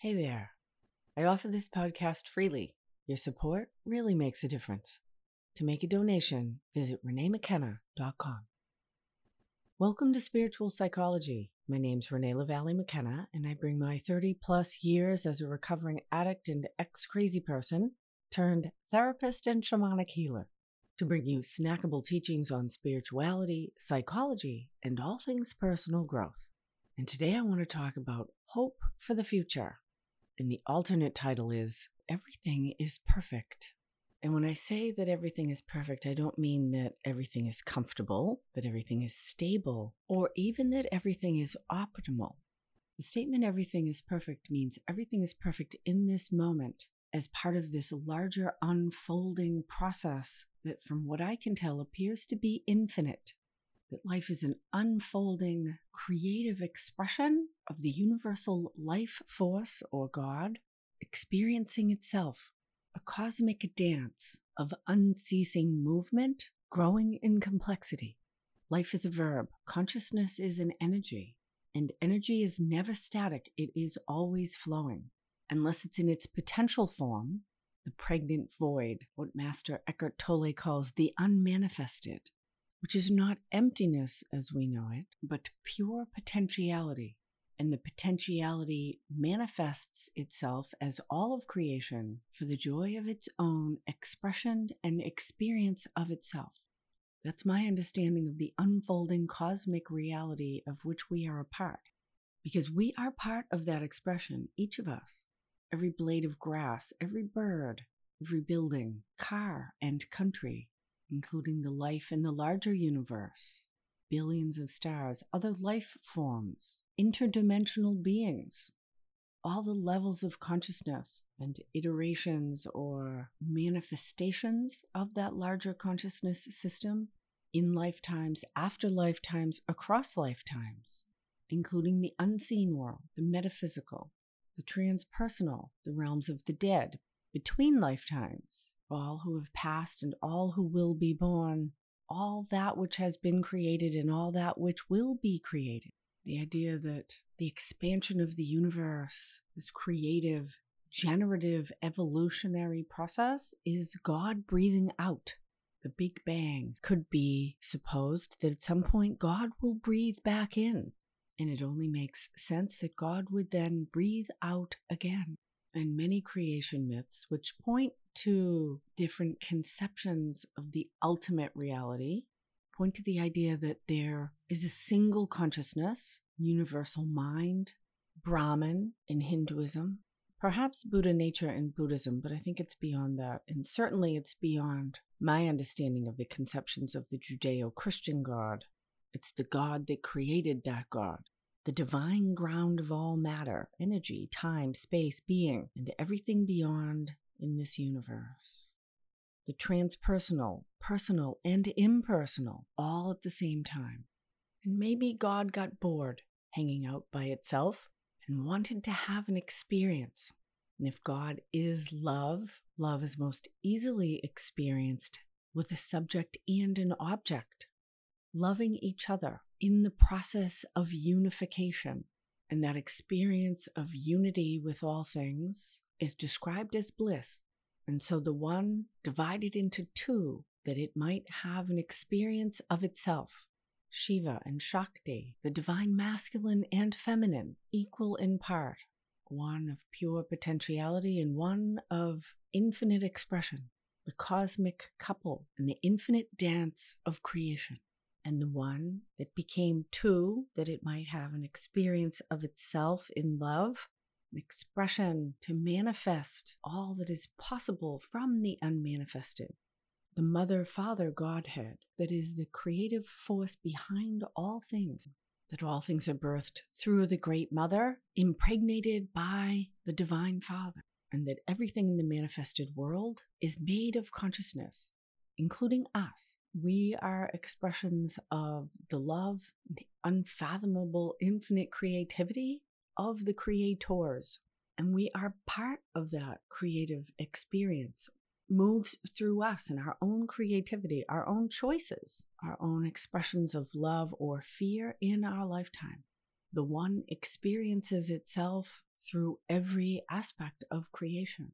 Hey there. I offer this podcast freely. Your support really makes a difference. To make a donation, visit reneemckenna.com. Welcome to Spiritual Psychology. My name's Renee LaValle McKenna, and I bring my 30 plus years as a recovering addict and ex crazy person turned therapist and shamanic healer to bring you snackable teachings on spirituality, psychology, and all things personal growth. And today I want to talk about hope for the future. And the alternate title is Everything is Perfect. And when I say that everything is perfect, I don't mean that everything is comfortable, that everything is stable, or even that everything is optimal. The statement everything is perfect means everything is perfect in this moment as part of this larger unfolding process that, from what I can tell, appears to be infinite. That life is an unfolding, creative expression of the universal life force or God experiencing itself a cosmic dance of unceasing movement, growing in complexity. Life is a verb, consciousness is an energy, and energy is never static, it is always flowing. Unless it's in its potential form, the pregnant void, what Master Eckhart Tolle calls the unmanifested, which is not emptiness as we know it, but pure potentiality, and the potentiality manifests itself as all of creation for the joy of its own expression and experience of itself. That's my understanding of the unfolding cosmic reality of which we are a part. Because we are part of that expression, each of us. Every blade of grass, every bird, every building, car, and country, including the life in the larger universe, billions of stars, other life forms, interdimensional beings, all the levels of consciousness and iterations or manifestations of that larger consciousness system in lifetimes, after lifetimes, across lifetimes, including the unseen world, the metaphysical, the transpersonal, the realms of the dead, between lifetimes, all who have passed and all who will be born, all that which has been created and all that which will be created. The idea that the expansion of the universe, this creative, generative, evolutionary process, is God breathing out. The Big Bang could be supposed that at some point God will breathe back in. And it only makes sense that God would then breathe out again. And many creation myths, which point to different conceptions of the ultimate reality, point to the idea that there is a single consciousness, universal mind, Brahman in Hinduism, perhaps Buddha nature in Buddhism, but I think it's beyond that. And certainly it's beyond my understanding of the conceptions of the Judeo Christian God. It's the God that created that God, the divine ground of all matter, energy, time, space, being, and everything beyond in this universe the transpersonal, personal, and impersonal all at the same time. And maybe God got bored hanging out by itself and wanted to have an experience. And if God is love, love is most easily experienced with a subject and an object, loving each other in the process of unification. And that experience of unity with all things is described as bliss and so the one divided into two that it might have an experience of itself. Shiva and Shakti, the divine masculine and feminine, equal in part, one of pure potentiality and one of infinite expression, the cosmic couple and the infinite dance of creation, and the one that became two that it might have an experience of itself in love an expression to manifest all that is possible from the unmanifested. The Mother Father Godhead that is the creative force behind all things, that all things are birthed through the Great Mother, impregnated by the Divine Father, and that everything in the manifested world is made of consciousness, including us. We are expressions of the love, the unfathomable infinite creativity of the creators. And we are part of that creative experience, moves through us and our own creativity, our own choices, our own expressions of love or fear in our lifetime. the one experiences itself through every aspect of creation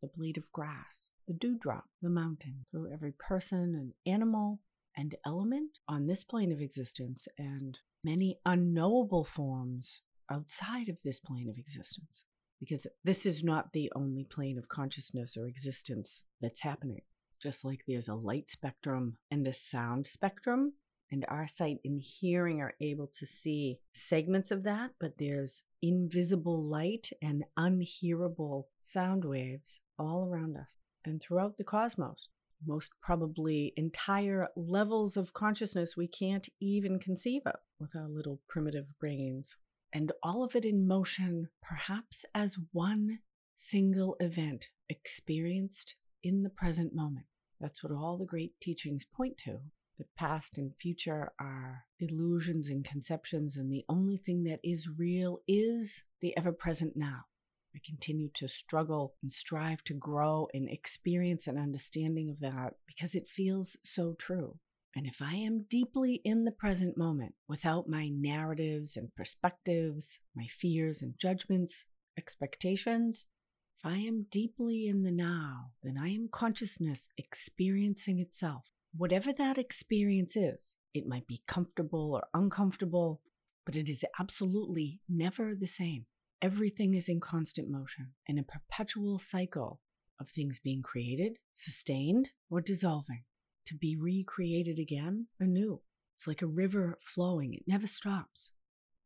the blade of grass, the dewdrop, the mountain, through every person and animal and element on this plane of existence, and many unknowable forms outside of this plane of existence. Because this is not the only plane of consciousness or existence that's happening. Just like there's a light spectrum and a sound spectrum, and our sight and hearing are able to see segments of that, but there's invisible light and unhearable sound waves all around us and throughout the cosmos. Most probably entire levels of consciousness we can't even conceive of with our little primitive brains. And all of it in motion, perhaps as one single event experienced in the present moment. That's what all the great teachings point to. The past and future are illusions and conceptions, and the only thing that is real is the ever present now. I continue to struggle and strive to grow and experience an understanding of that because it feels so true. And if I am deeply in the present moment without my narratives and perspectives, my fears and judgments, expectations, if I am deeply in the now, then I am consciousness experiencing itself whatever that experience is, it might be comfortable or uncomfortable, but it is absolutely never the same. Everything is in constant motion in a perpetual cycle of things being created, sustained, or dissolving to be recreated again anew. It's like a river flowing, it never stops.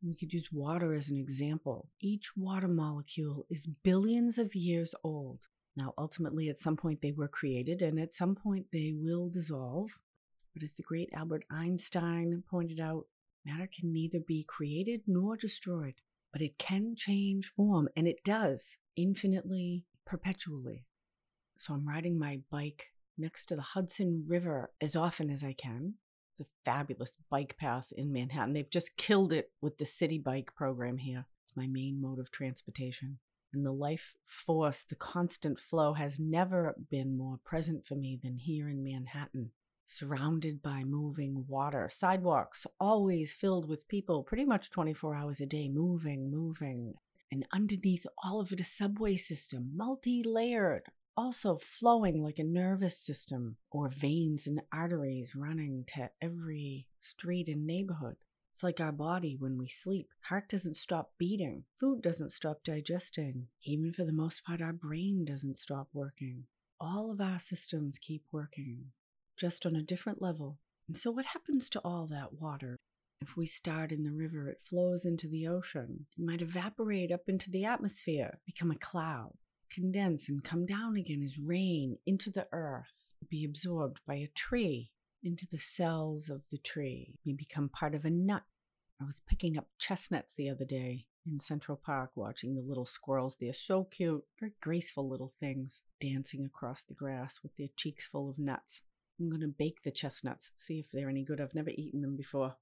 We could use water as an example. Each water molecule is billions of years old now, ultimately, at some point they were created and at some point they will dissolve. But as the great Albert Einstein pointed out, matter can neither be created nor destroyed, but it can change form, and it does infinitely, perpetually. So I'm riding my bike next to the Hudson River as often as I can. It's a fabulous bike path in Manhattan. They've just killed it with the city bike program here. It's my main mode of transportation and the life force, the constant flow has never been more present for me than here in Manhattan, surrounded by moving water, sidewalks always filled with people, pretty much 24 hours a day, moving, moving. And underneath all of it, a subway system, multi layered, also flowing like a nervous system or veins and arteries running to every street and neighborhood. It's like our body when we sleep. Heart doesn't stop beating, food doesn't stop digesting. Even for the most part, our brain doesn't stop working. All of our systems keep working, just on a different level. And so, what happens to all that water? If we start in the river, it flows into the ocean. It might evaporate up into the atmosphere, become a cloud, condense, and come down again as rain into the earth, be absorbed by a tree, into the cells of the tree, may become part of a nut. I was picking up chestnuts the other day in Central Park watching the little squirrels. They're so cute, very graceful little things dancing across the grass with their cheeks full of nuts. I'm going to bake the chestnuts, see if they're any good. I've never eaten them before.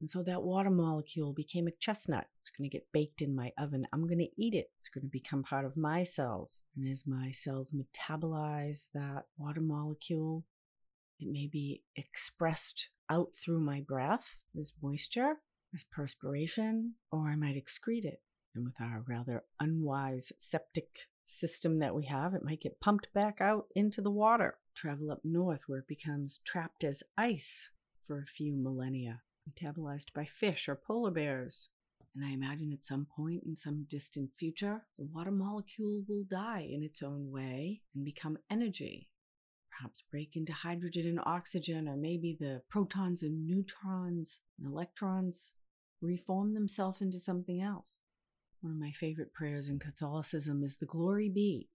And so that water molecule became a chestnut. It's going to get baked in my oven. I'm going to eat it. It's going to become part of my cells. And as my cells metabolize that water molecule, it may be expressed out through my breath as moisture, as perspiration, or I might excrete it. And with our rather unwise septic system that we have, it might get pumped back out into the water, travel up north where it becomes trapped as ice for a few millennia, metabolized by fish or polar bears. And I imagine at some point in some distant future, the water molecule will die in its own way and become energy perhaps break into hydrogen and oxygen, or maybe the protons and neutrons and electrons reform themselves into something else. One of my favorite prayers in Catholicism is the Glory be.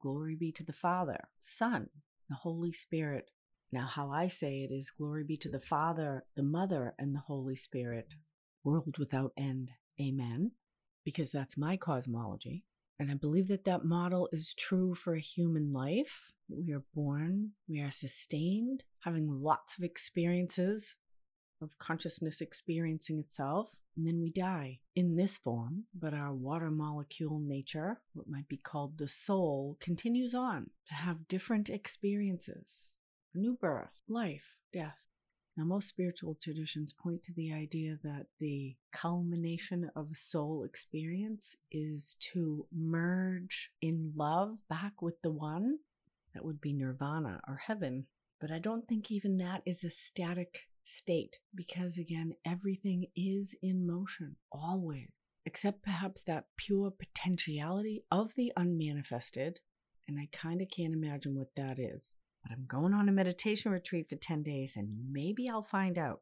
Glory be to the Father, the Son, the Holy Spirit. Now, how I say it is Glory be to the Father, the Mother, and the Holy Spirit, world without end. Amen. Because that's my cosmology. And I believe that that model is true for a human life. We are born, we are sustained, having lots of experiences of consciousness experiencing itself, and then we die in this form. But our water molecule nature, what might be called the soul, continues on to have different experiences A new birth, life, death. Now, most spiritual traditions point to the idea that the culmination of a soul experience is to merge in love back with the one. That would be nirvana or heaven. But I don't think even that is a static state because, again, everything is in motion always, except perhaps that pure potentiality of the unmanifested. And I kind of can't imagine what that is. But I'm going on a meditation retreat for 10 days and maybe I'll find out.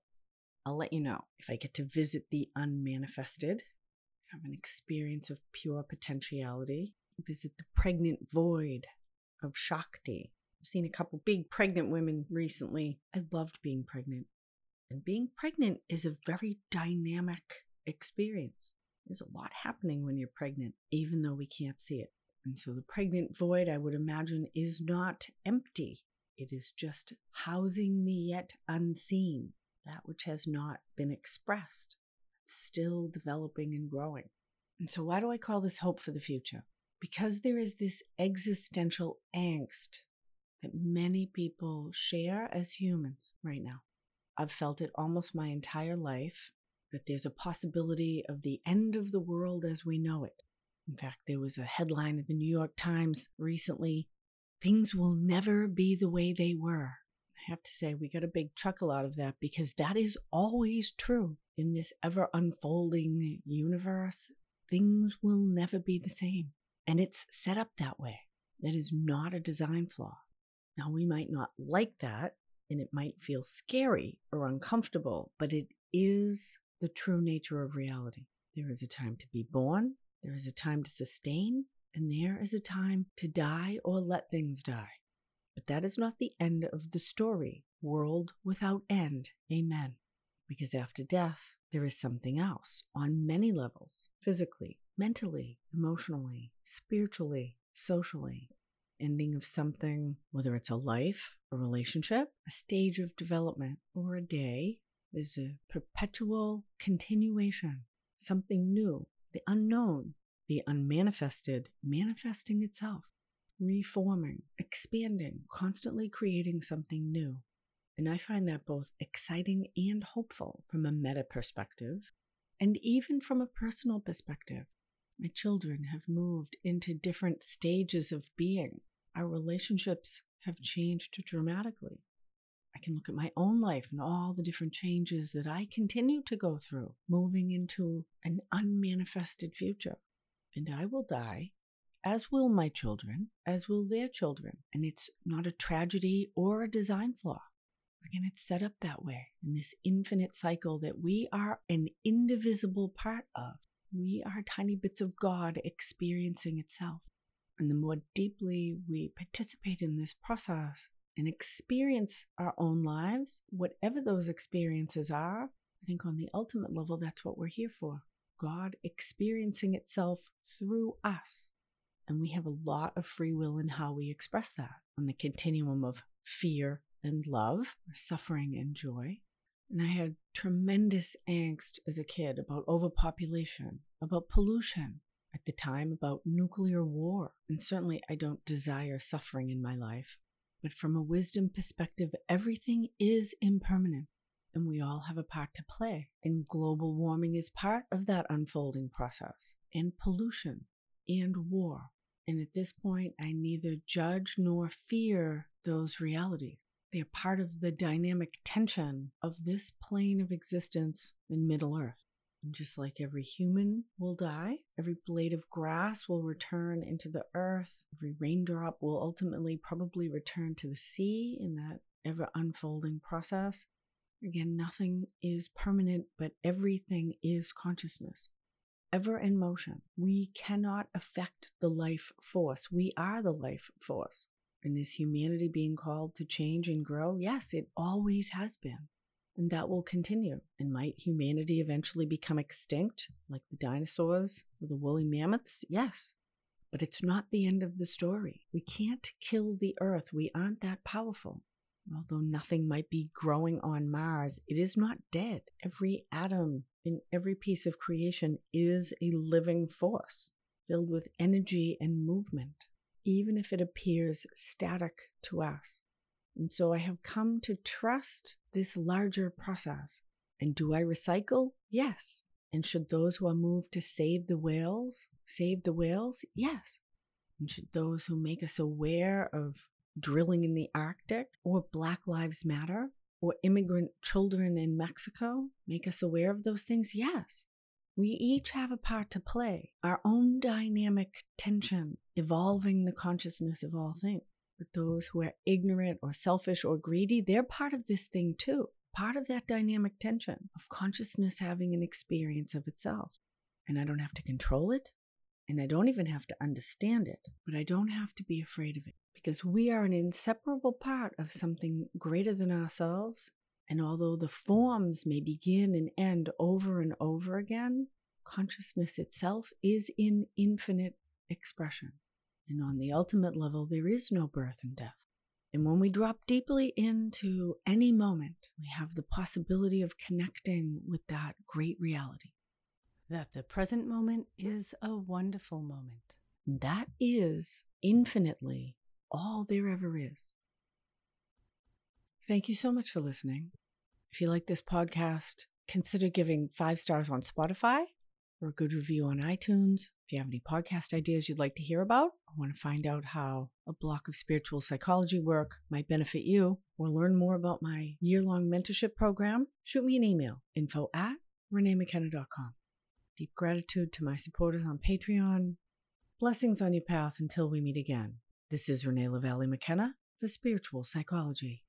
I'll let you know if I get to visit the unmanifested, have an experience of pure potentiality, visit the pregnant void of Shakti. I've seen a couple big pregnant women recently. I loved being pregnant. And being pregnant is a very dynamic experience. There's a lot happening when you're pregnant, even though we can't see it. And so the pregnant void, I would imagine, is not empty. It is just housing the yet unseen, that which has not been expressed, still developing and growing. And so, why do I call this hope for the future? Because there is this existential angst that many people share as humans right now. I've felt it almost my entire life that there's a possibility of the end of the world as we know it. In fact, there was a headline in the New York Times recently things will never be the way they were. I have to say, we got a big chuckle out of that because that is always true in this ever unfolding universe. Things will never be the same. And it's set up that way. That is not a design flaw. Now, we might not like that, and it might feel scary or uncomfortable, but it is the true nature of reality. There is a time to be born, there is a time to sustain, and there is a time to die or let things die. But that is not the end of the story. World without end. Amen. Because after death, there is something else on many levels physically, mentally, emotionally, spiritually, socially. Ending of something, whether it's a life, a relationship, a stage of development, or a day, is a perpetual continuation, something new, the unknown, the unmanifested manifesting itself, reforming, expanding, constantly creating something new. And I find that both exciting and hopeful from a meta perspective, and even from a personal perspective. My children have moved into different stages of being. Our relationships have changed dramatically. I can look at my own life and all the different changes that I continue to go through, moving into an unmanifested future and I will die, as will my children, as will their children. And it's not a tragedy or a design flaw. Again, it's set up that way in this infinite cycle that we are an indivisible part of. We are tiny bits of God experiencing itself. And the more deeply we participate in this process and experience our own lives, whatever those experiences are, I think on the ultimate level, that's what we're here for. God experiencing itself through us. And we have a lot of free will in how we express that on the continuum of fear and love, or suffering and joy. And I had tremendous angst as a kid about overpopulation, about pollution, at the time about nuclear war. And certainly I don't desire suffering in my life. But from a wisdom perspective, everything is impermanent and we all have a part to play. And global warming is part of that unfolding process, and pollution and war. And at this point, I neither judge nor fear those realities. They are part of the dynamic tension of this plane of existence in Middle Earth. And just like every human will die, every blade of grass will return into the earth, every raindrop will ultimately probably return to the sea in that ever unfolding process. Again, nothing is permanent, but everything is consciousness. Ever in motion. We cannot affect the life force. We are the life force. And is humanity being called to change and grow? Yes, it always has been. And that will continue. And might humanity eventually become extinct, like the dinosaurs or the woolly mammoths? Yes. But it's not the end of the story. We can't kill the earth. We aren't that powerful. Although nothing might be growing on Mars, it is not dead. Every atom in every piece of creation is a living force filled with energy and movement, even if it appears static to us. And so I have come to trust this larger process. And do I recycle? Yes. And should those who are moved to save the whales save the whales? Yes. And should those who make us aware of drilling in the Arctic or Black Lives Matter or immigrant children in Mexico make us aware of those things? Yes. We each have a part to play, our own dynamic tension, evolving the consciousness of all things. But those who are ignorant or selfish or greedy, they're part of this thing too part of that dynamic tension of consciousness having an experience of itself. And I don't have to control it, and I don't even have to understand it, but I don't have to be afraid of it because we are an inseparable part of something greater than ourselves. And although the forms may begin and end over and over again, consciousness itself is in infinite expression. And on the ultimate level, there is no birth and death. And when we drop deeply into any moment, we have the possibility of connecting with that great reality. That the present moment is a wonderful moment. That is infinitely all there ever is. Thank you so much for listening. If you like this podcast, consider giving five stars on Spotify or a good review on iTunes. If you have any podcast ideas you'd like to hear about, or want to find out how a block of spiritual psychology work might benefit you, or learn more about my year long mentorship program, shoot me an email info at reneemckenna.com. Deep gratitude to my supporters on Patreon. Blessings on your path until we meet again. This is Renee LaValle McKenna for Spiritual Psychology.